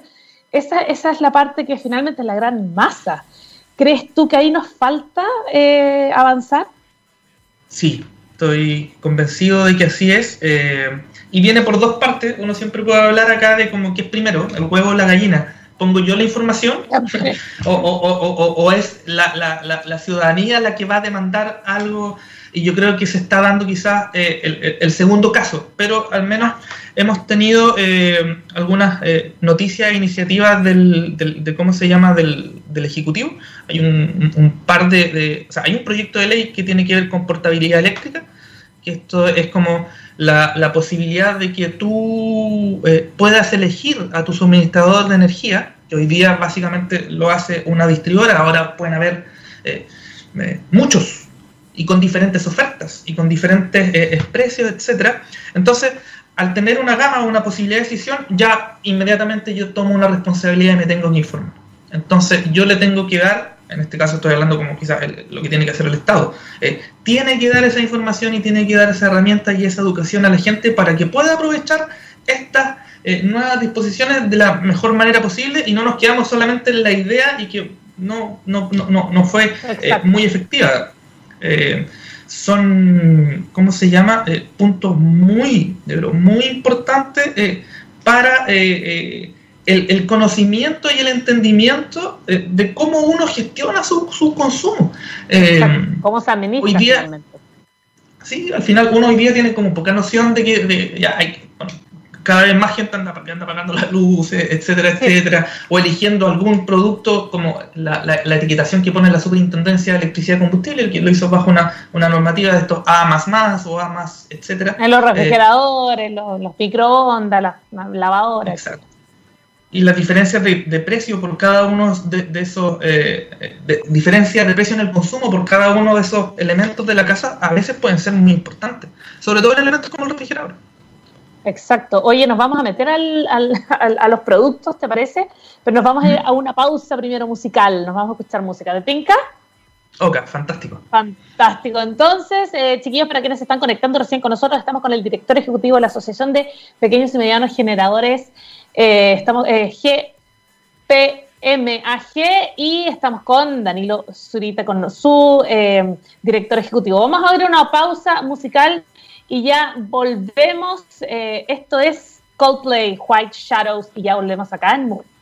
esa, esa, es la parte que finalmente es la gran masa. ¿Crees tú que ahí nos falta eh, avanzar? Sí, estoy convencido de que así es. Eh, y viene por dos partes. Uno siempre puede hablar acá de como que es primero, el huevo o la gallina pongo yo la información o, es la, ciudadanía la que va a demandar algo y yo creo que se está dando quizás eh, el, segundo caso, pero al menos hemos tenido eh, algunas eh, noticias e iniciativas del, de cómo se llama del, Ejecutivo. Hay un, par de, o sea, hay un proyecto de ley que tiene que ver con portabilidad eléctrica, que esto es como la, posibilidad de que tú eh, puedas elegir a tu suministrador de energía, que hoy día básicamente lo hace una distribuidora, ahora pueden haber eh, eh, muchos y con diferentes ofertas y con diferentes precios, etcétera. Entonces, al tener una gama o una posibilidad de decisión, ya inmediatamente yo tomo una responsabilidad y me tengo que informar. Entonces, yo le tengo que dar en este caso estoy hablando como quizás lo que tiene que hacer el Estado, eh, tiene que dar esa información y tiene que dar esa herramienta y esa educación a la gente para que pueda aprovechar estas eh, nuevas disposiciones de la mejor manera posible y no nos quedamos solamente en la idea y que no, no, no, no fue eh, muy efectiva. son, ¿cómo se llama? puntos muy, muy importantes para el, conocimiento y el entendimiento eh, de cómo uno gestiona su, su consumo. Eh, ¿Cómo se administra hoy día, Sí, al final uno hoy día tiene como poca noción de que ya hay, cada vez más gente anda, anda pagando las luces, etcétera, etcétera, o eligiendo algún producto como la, la, etiquetación que pone la Superintendencia de Electricidad y Combustible, que lo hizo bajo una, una normativa de estos A más o A más, etcétera. En los refrigeradores, los, los, microondas, las, lavadoras. Exacto y las diferencias de, precio por cada uno de, esos, eh, de, diferencias de precio en el consumo por cada uno de esos elementos de la casa a veces pueden ser muy importantes, sobre todo en elementos como el refrigerador. Exacto. Oye, nos vamos a meter al, al, a los productos, ¿te parece? Pero nos vamos a ir a una pausa primero musical, nos vamos a escuchar música de Pinca. Ok, fantástico. Fantástico. Entonces, eh, chiquillos, para quienes se están conectando recién con nosotros, estamos con el director ejecutivo de la Asociación de Pequeños y Medianos Generadores eh, estamos eh, GPMAG y estamos con Danilo Zurita, con su eh, director ejecutivo. Vamos a abrir una pausa musical y ya volvemos. Eh, esto es Coldplay, White Shadows, y ya volvemos acá en Moon.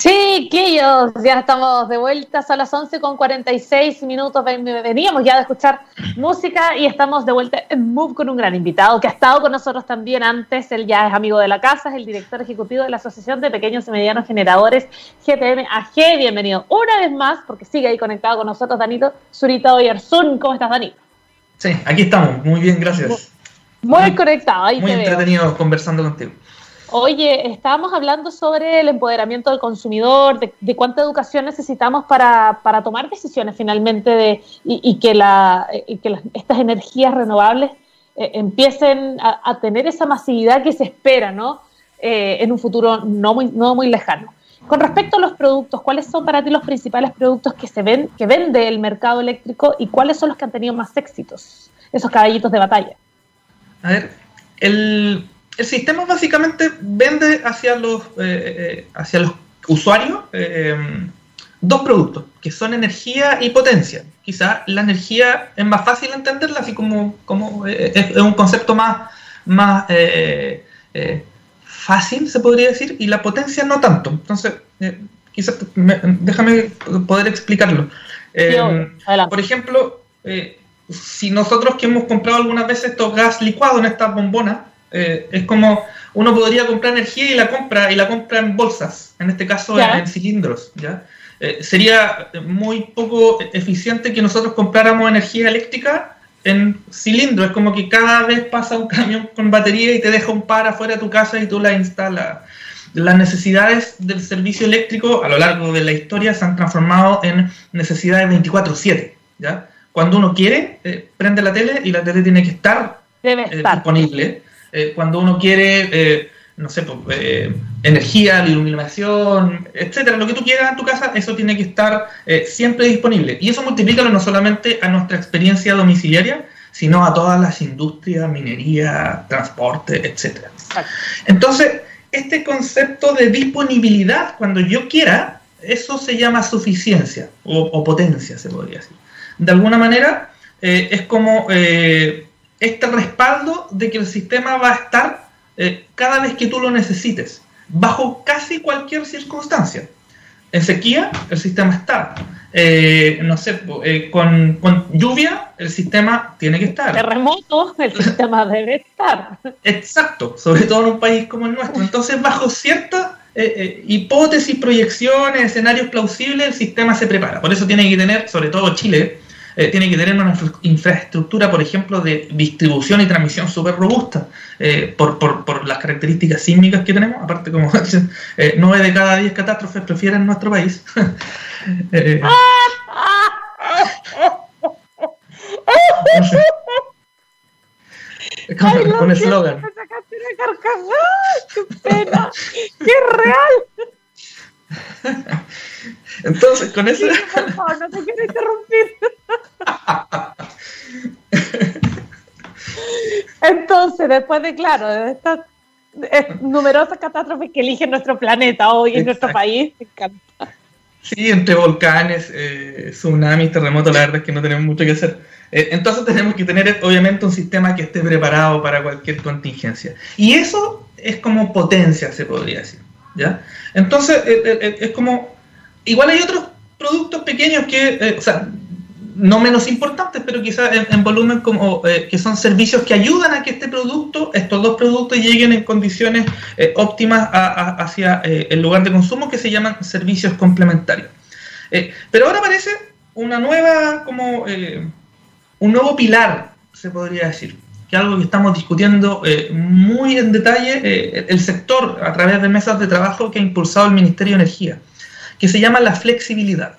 Chiquillos, ya estamos de vuelta, a las 11 con 46 minutos. Veníamos ya de escuchar música y estamos de vuelta en Move con un gran invitado que ha estado con nosotros también antes. Él ya es amigo de la casa, es el director ejecutivo de la Asociación de Pequeños y Medianos Generadores GPM AG. Bienvenido una vez más, porque sigue ahí conectado con nosotros, Danito Zurita Oyerzún. ¿Cómo estás, Danito? Sí, aquí estamos. Muy bien, gracias. Muy, conectado, ahí Muy entretenido conversando contigo. Oye, estábamos hablando sobre el empoderamiento del consumidor, de, cuánta educación necesitamos para, tomar decisiones finalmente de, y, que, la, que estas energías renovables eh, empiecen a, tener esa masividad que se espera ¿no? Eh, en un futuro no muy, no muy lejano. Con respecto a los productos, ¿cuáles son para ti los principales productos que se ven, que vende el mercado eléctrico y cuáles son los que han tenido más éxitos, esos caballitos de batalla? A ver, el, el sistema básicamente vende hacia los, eh, eh, hacia los usuarios eh, dos productos, que son energía y potencia. Quizá la energía es más fácil entenderla, así como, como es, un concepto más, más fácil, se podría decir, y la potencia no tanto. Entonces, quizás déjame poder explicarlo. por ejemplo, si nosotros que hemos comprado algunas veces estos gas licuado en estas bombonas, eh, es como uno podría comprar energía y la compra y la compra en bolsas, en este caso en, cilindros. ¿ya? Eh, sería muy poco eficiente que nosotros compráramos energía eléctrica en cilindros. Es como que cada vez pasa un camión con batería y te deja un par afuera de tu casa y tú la instalas. Las necesidades del servicio eléctrico a lo largo de la historia se han transformado en necesidades 24/7. ¿ya? Cuando uno quiere, eh, prende la tele y la tele tiene que estar, estar. disponible. Eh, cuando uno quiere, eh, no sé, pues, eh, energía, iluminación, etcétera, lo que tú quieras en tu casa, eso tiene que estar siempre disponible. Y eso multiplica no solamente a nuestra experiencia domiciliaria, sino a todas las industrias, minería, transporte, etcétera. Entonces, este concepto de disponibilidad, cuando yo quiera, eso se llama suficiencia o, potencia, se podría decir. De alguna manera, es como este respaldo de que el sistema va a estar eh, cada vez que tú lo necesites, bajo casi cualquier circunstancia. En sequía, el sistema está. Eh, no sé, eh, con, lluvia, el sistema tiene que estar. Terremoto, el sistema debe estar. Exacto, sobre todo en un país como el nuestro. Entonces, bajo ciertas hipótesis, proyecciones, escenarios plausibles, el sistema se prepara. Por eso tiene que tener, sobre todo Chile, eh, tiene que tener una infraestructura, por ejemplo, de distribución y transmisión súper robusta, eh, por, por, por, las características sísmicas que tenemos. Aparte, como dicen, eh, 9 de cada 10 catástrofes prefieren nuestro país. Eh, es como Ay, un eslogan. ¡Qué pena! ¡Qué real! Entonces, con eso. por favor, no te quiero interrumpir. Entonces, después de, claro, de estas numerosas catástrofes que eligen nuestro planeta hoy en nuestro país, me encanta. Sí, entre volcanes, eh, tsunamis, terremotos, la verdad es que no tenemos mucho que hacer. Eh, entonces tenemos que tener, obviamente, un sistema que esté preparado para cualquier contingencia. Y eso es como potencia, se podría decir. ¿ya? Entonces, eh, es como Igual hay otros productos pequeños que, o sea, no menos importantes, pero quizás en, volumen como eh, que son servicios que ayudan a que este producto, estos dos productos lleguen en condiciones eh, óptimas hacia eh, el lugar de consumo que se llaman servicios complementarios. pero ahora aparece una nueva, como un nuevo pilar, se podría decir, que es algo que estamos discutiendo muy en detalle el sector a través de mesas de trabajo que ha impulsado el Ministerio de Energía, que se llama la flexibilidad.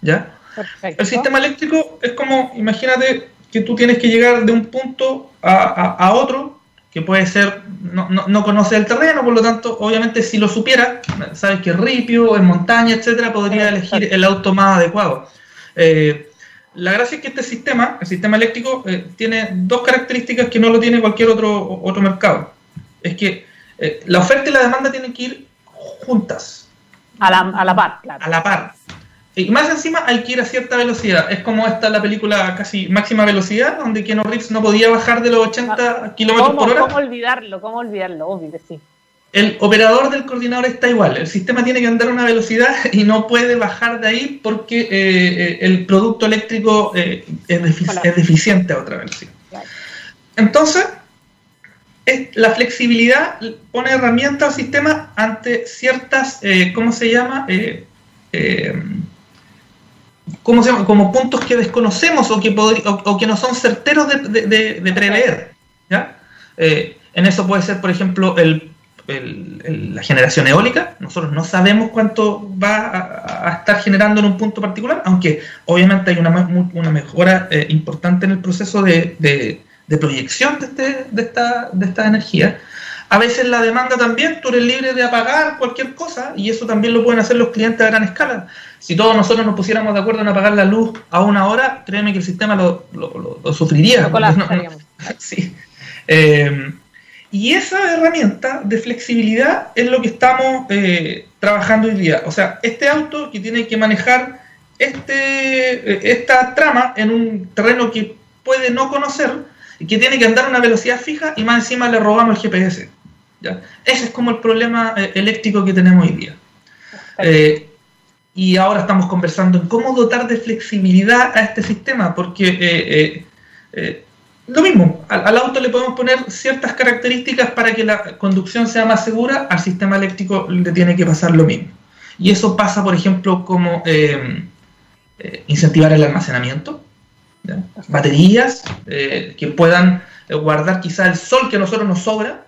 ¿Ya? El sistema eléctrico es como, imagínate que tú tienes que llegar de un punto a, otro, que puede ser, no, no, conoce el terreno, por lo tanto, obviamente si lo supiera, sabes que es ripio, en montaña, etcétera, podría elegir el auto más adecuado. Eh, la gracia es que este sistema, el sistema eléctrico, eh, tiene dos características que no lo tiene cualquier otro, otro mercado. Es que eh, la oferta y la demanda tienen que ir juntas. A la, a la par, claro. A la par. Y más encima hay que ir a cierta velocidad. Es como esta la película casi máxima velocidad, donde Keanu Reeves no podía bajar de los 80 ah, kilómetros por hora. ¿Cómo olvidarlo? ¿Cómo olvidarlo? Obvio que sí. El operador del coordinador está igual. El sistema tiene que andar a una velocidad y no puede bajar de ahí porque eh, eh, el producto eléctrico eh, es, deficiente a otra velocidad. Entonces, la flexibilidad pone herramientas al sistema ante ciertas, ¿cómo se llama? ¿cómo se llama? como puntos que desconocemos o que, o, que no son certeros de, prever. ¿ya? Eh, en eso puede ser, por ejemplo, el, la generación eólica. Nosotros no sabemos cuánto va a, estar generando en un punto particular, aunque obviamente hay una, una mejora eh, importante en el proceso de, proyección de, este, de, esta, de esta energía. A veces la demanda también, tú eres libre de apagar cualquier cosa y eso también lo pueden hacer los clientes a gran escala. Si todos nosotros nos pusiéramos de acuerdo en apagar la luz a una hora, créeme que el sistema lo, sufriría. sí. Eh, y esa herramienta de flexibilidad es lo que estamos eh, trabajando hoy día. O sea, este auto que tiene que manejar este, eh, esta trama en un terreno que puede no conocer y que tiene que andar a una velocidad fija y más encima le robamos el GPS. Ese es como el problema eléctrico que tenemos hoy día y ahora estamos conversando en cómo dotar de flexibilidad a este sistema, porque eh, eh, eh, lo mismo, al, auto le podemos poner ciertas características para que la conducción sea más segura, al sistema eléctrico le tiene que pasar lo mismo. Y eso pasa, por ejemplo, como incentivar el almacenamiento, baterías que puedan guardar quizá el sol que a nosotros nos sobra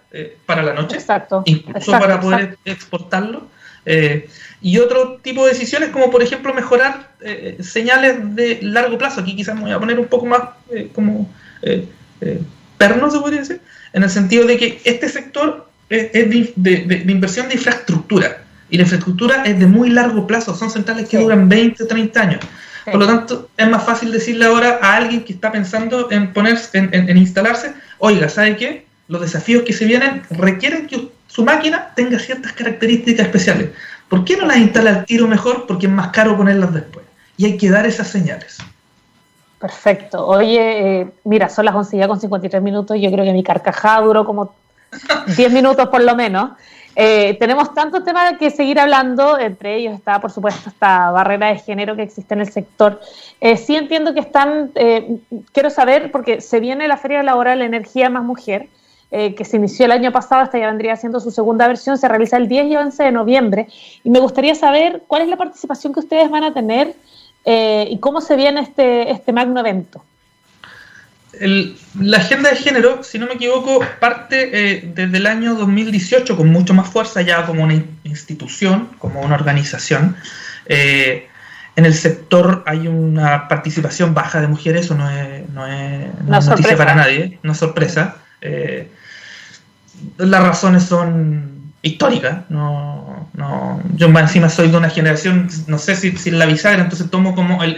para la noche, exacto, incluso para poder exportarlo. Y otro tipo de decisiones, como por ejemplo mejorar eh, señales de largo plazo. Aquí quizás me voy a poner un poco más eh, como eh, perno, se podría decir, en el sentido de que este sector es, de, inversión de infraestructura. Y la infraestructura es de muy largo plazo, son centrales que duran 20, 30 años. Por lo tanto, es más fácil decirle ahora a alguien que está pensando en ponerse, en, instalarse, oiga, ¿sabe qué? Los desafíos que se vienen requieren que su máquina tenga ciertas características especiales. ¿Por qué no las instala al tiro mejor? Porque es más caro ponerlas después. Y hay que dar esas señales. Perfecto. Oye, eh, mira, son las 11 ya con 53 minutos. Yo creo que mi carcajada duró como 10 minutos por lo menos. Eh, tenemos tantos temas que seguir hablando, entre ellos está, por supuesto, esta barrera de género que existe en el sector. Eh, sí entiendo que están, quiero saber, porque se viene la Feria Laboral Energía Más Mujer, eh, que se inició el año pasado, esta ya vendría siendo su segunda versión, se realiza el 10 y 11 de noviembre. Y me gustaría saber cuál es la participación que ustedes van a tener eh, y cómo se viene este, este magno evento. La agenda de género, si no me equivoco, parte eh, desde el año 2018 con mucho más fuerza ya como una institución, como una organización. en el sector hay una participación baja de mujeres, eso no es, no es, noticia para nadie, no es sorpresa las razones son históricas. No, no, yo encima soy de una generación, no sé si, si la bisagra, entonces tomo como el,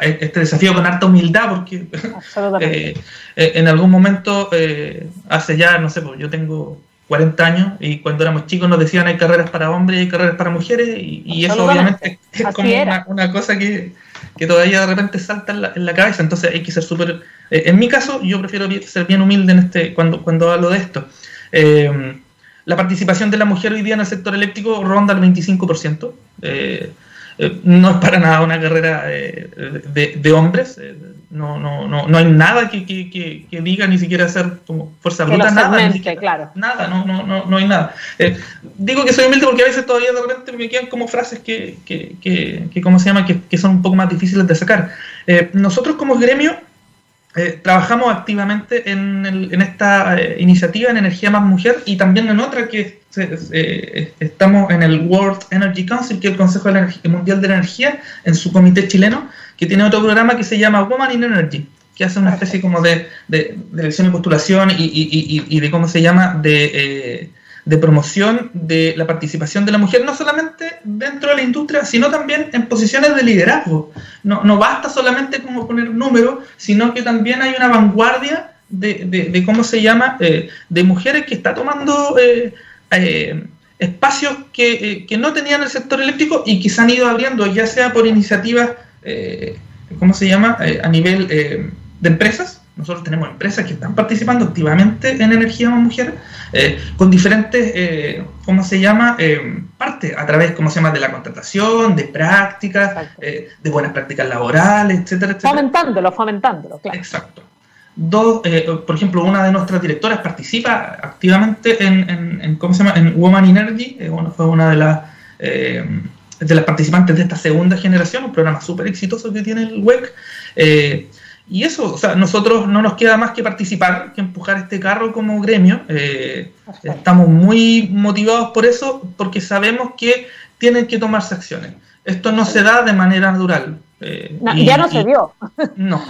este desafío con harta humildad, porque eh, eh, en algún momento, eh, hace ya, no sé, pues yo tengo 40 años y cuando éramos chicos nos decían hay carreras para hombres y hay carreras para mujeres y, eso obviamente es como una, cosa que, todavía de repente salta en la, cabeza, entonces hay que ser súper... Eh, en mi caso yo prefiero ser bien humilde en este cuando, cuando hablo de esto. Eh, la participación de la mujer hoy día en el sector eléctrico ronda el 25%. Eh, no es para nada una carrera de, de, hombres. No, no, no, no hay nada que, que, que, diga ni siquiera ser como fuerza bruta, nada. claro. Nada, no, no, no, no hay nada. digo que soy humilde porque a veces todavía de repente me quedan como frases que, que, que, ¿cómo se llama? Que, son un poco más difíciles de sacar. nosotros como gremio eh, trabajamos activamente en, en esta eh, iniciativa en Energía Más Mujer y también en otra que eh, estamos en el World Energy Council, que es el Consejo Mundial de la Energía, en su comité chileno, que tiene otro programa que se llama Woman in Energy, que hace una especie como de, de, de elección y postulación y, y, y, de cómo se llama, de de promoción de la participación de la mujer, no solamente dentro de la industria, sino también en posiciones de liderazgo. No, no basta solamente como poner números, sino que también hay una vanguardia de, de, cómo se llama, eh, de mujeres que está tomando eh, eh, espacios que, que, no tenían el sector eléctrico y que se han ido abriendo, ya sea por iniciativas, ¿cómo se llama?, a nivel de empresas, nosotros tenemos empresas que están participando activamente en Energía Más Mujer eh, con diferentes, eh, ¿cómo se llama?, eh, partes, a través, ¿cómo se llama?, de la contratación, de prácticas, eh, de buenas prácticas laborales, etcétera, etcétera. Fomentándolo, fomentándolo, claro. Exacto. Dos, por ejemplo, una de nuestras directoras participa activamente en, en, ¿cómo se llama?, en Woman Energy, bueno, fue una de las de las participantes de esta segunda generación, un programa súper exitoso que tiene el WEC. Y eso, o sea, nosotros no nos queda más que participar, que empujar este carro como gremio. Eh, estamos muy motivados por eso, porque sabemos que tienen que tomarse acciones. Esto no se da de manera natural. Eh, y, ya no se dio. No.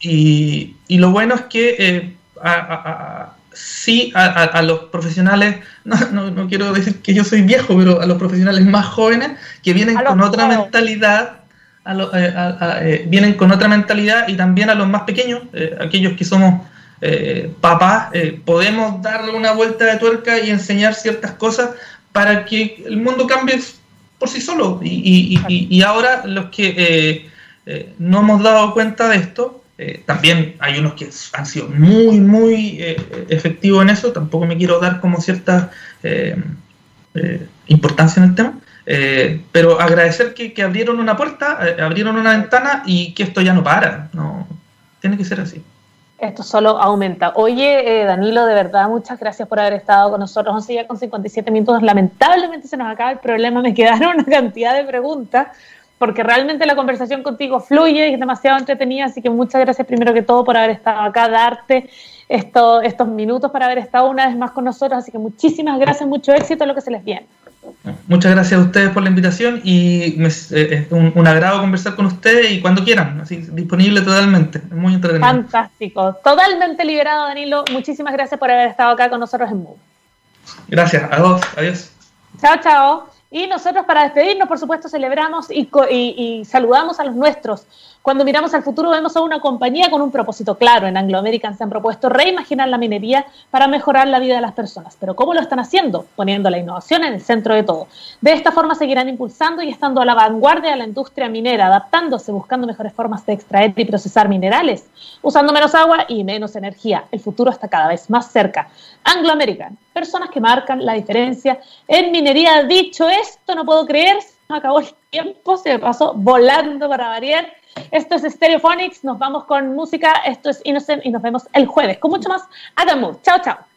Y, y, lo bueno es que eh, a, sí a, los profesionales, no, no, quiero decir que yo soy viejo, pero a los profesionales más jóvenes que vienen con otra mentalidad eh, eh, vienen con otra mentalidad y también a los más pequeños, eh, aquellos que somos papás, podemos darle una vuelta de tuerca y enseñar ciertas cosas para que el mundo cambie por sí solo. Y, y ahora los que no hemos dado cuenta de esto, también hay unos que han sido muy, muy efectivos en eso, tampoco me quiero dar como cierta importancia en el tema, eh, pero agradecer que, abrieron una puerta, eh, abrieron una ventana y que esto ya no para. No, tiene que ser así. Esto solo aumenta. Oye, eh, Danilo, de verdad, muchas gracias por haber estado con nosotros. 11 ya con 57 minutos. Lamentablemente se nos acaba el problema. Me quedaron una cantidad de preguntas porque realmente la conversación contigo fluye y es demasiado entretenida. Así que muchas gracias primero que todo por haber estado acá, darte estos, minutos para haber estado una vez más con nosotros. Así que muchísimas gracias, mucho éxito en lo que se les viene. Muchas gracias a ustedes por la invitación y es un, agrado conversar con ustedes y cuando quieran, así disponible totalmente, muy entretenido. Fantástico, totalmente liberado Danilo, muchísimas gracias por haber estado acá con nosotros en Move. Gracias, a todos, adiós. Chao, chao. Y nosotros para despedirnos, por supuesto, celebramos y, y saludamos a los nuestros cuando miramos al futuro vemos a una compañía con un propósito claro. En Anglo American se han propuesto reimaginar la minería para mejorar la vida de las personas. Pero ¿cómo lo están haciendo? Poniendo la innovación en el centro de todo. De esta forma seguirán impulsando y estando a la vanguardia de la industria minera, adaptándose, buscando mejores formas de extraer y procesar minerales, usando menos agua y menos energía. El futuro está cada vez más cerca. Anglo American, personas que marcan la diferencia en minería. Dicho esto, no puedo creer, se acabó el tiempo, se me pasó volando para variar. Esto es Stereophonics, nos vamos con música, esto es Innocent y nos vemos el jueves con mucho más Adam Chao, chao.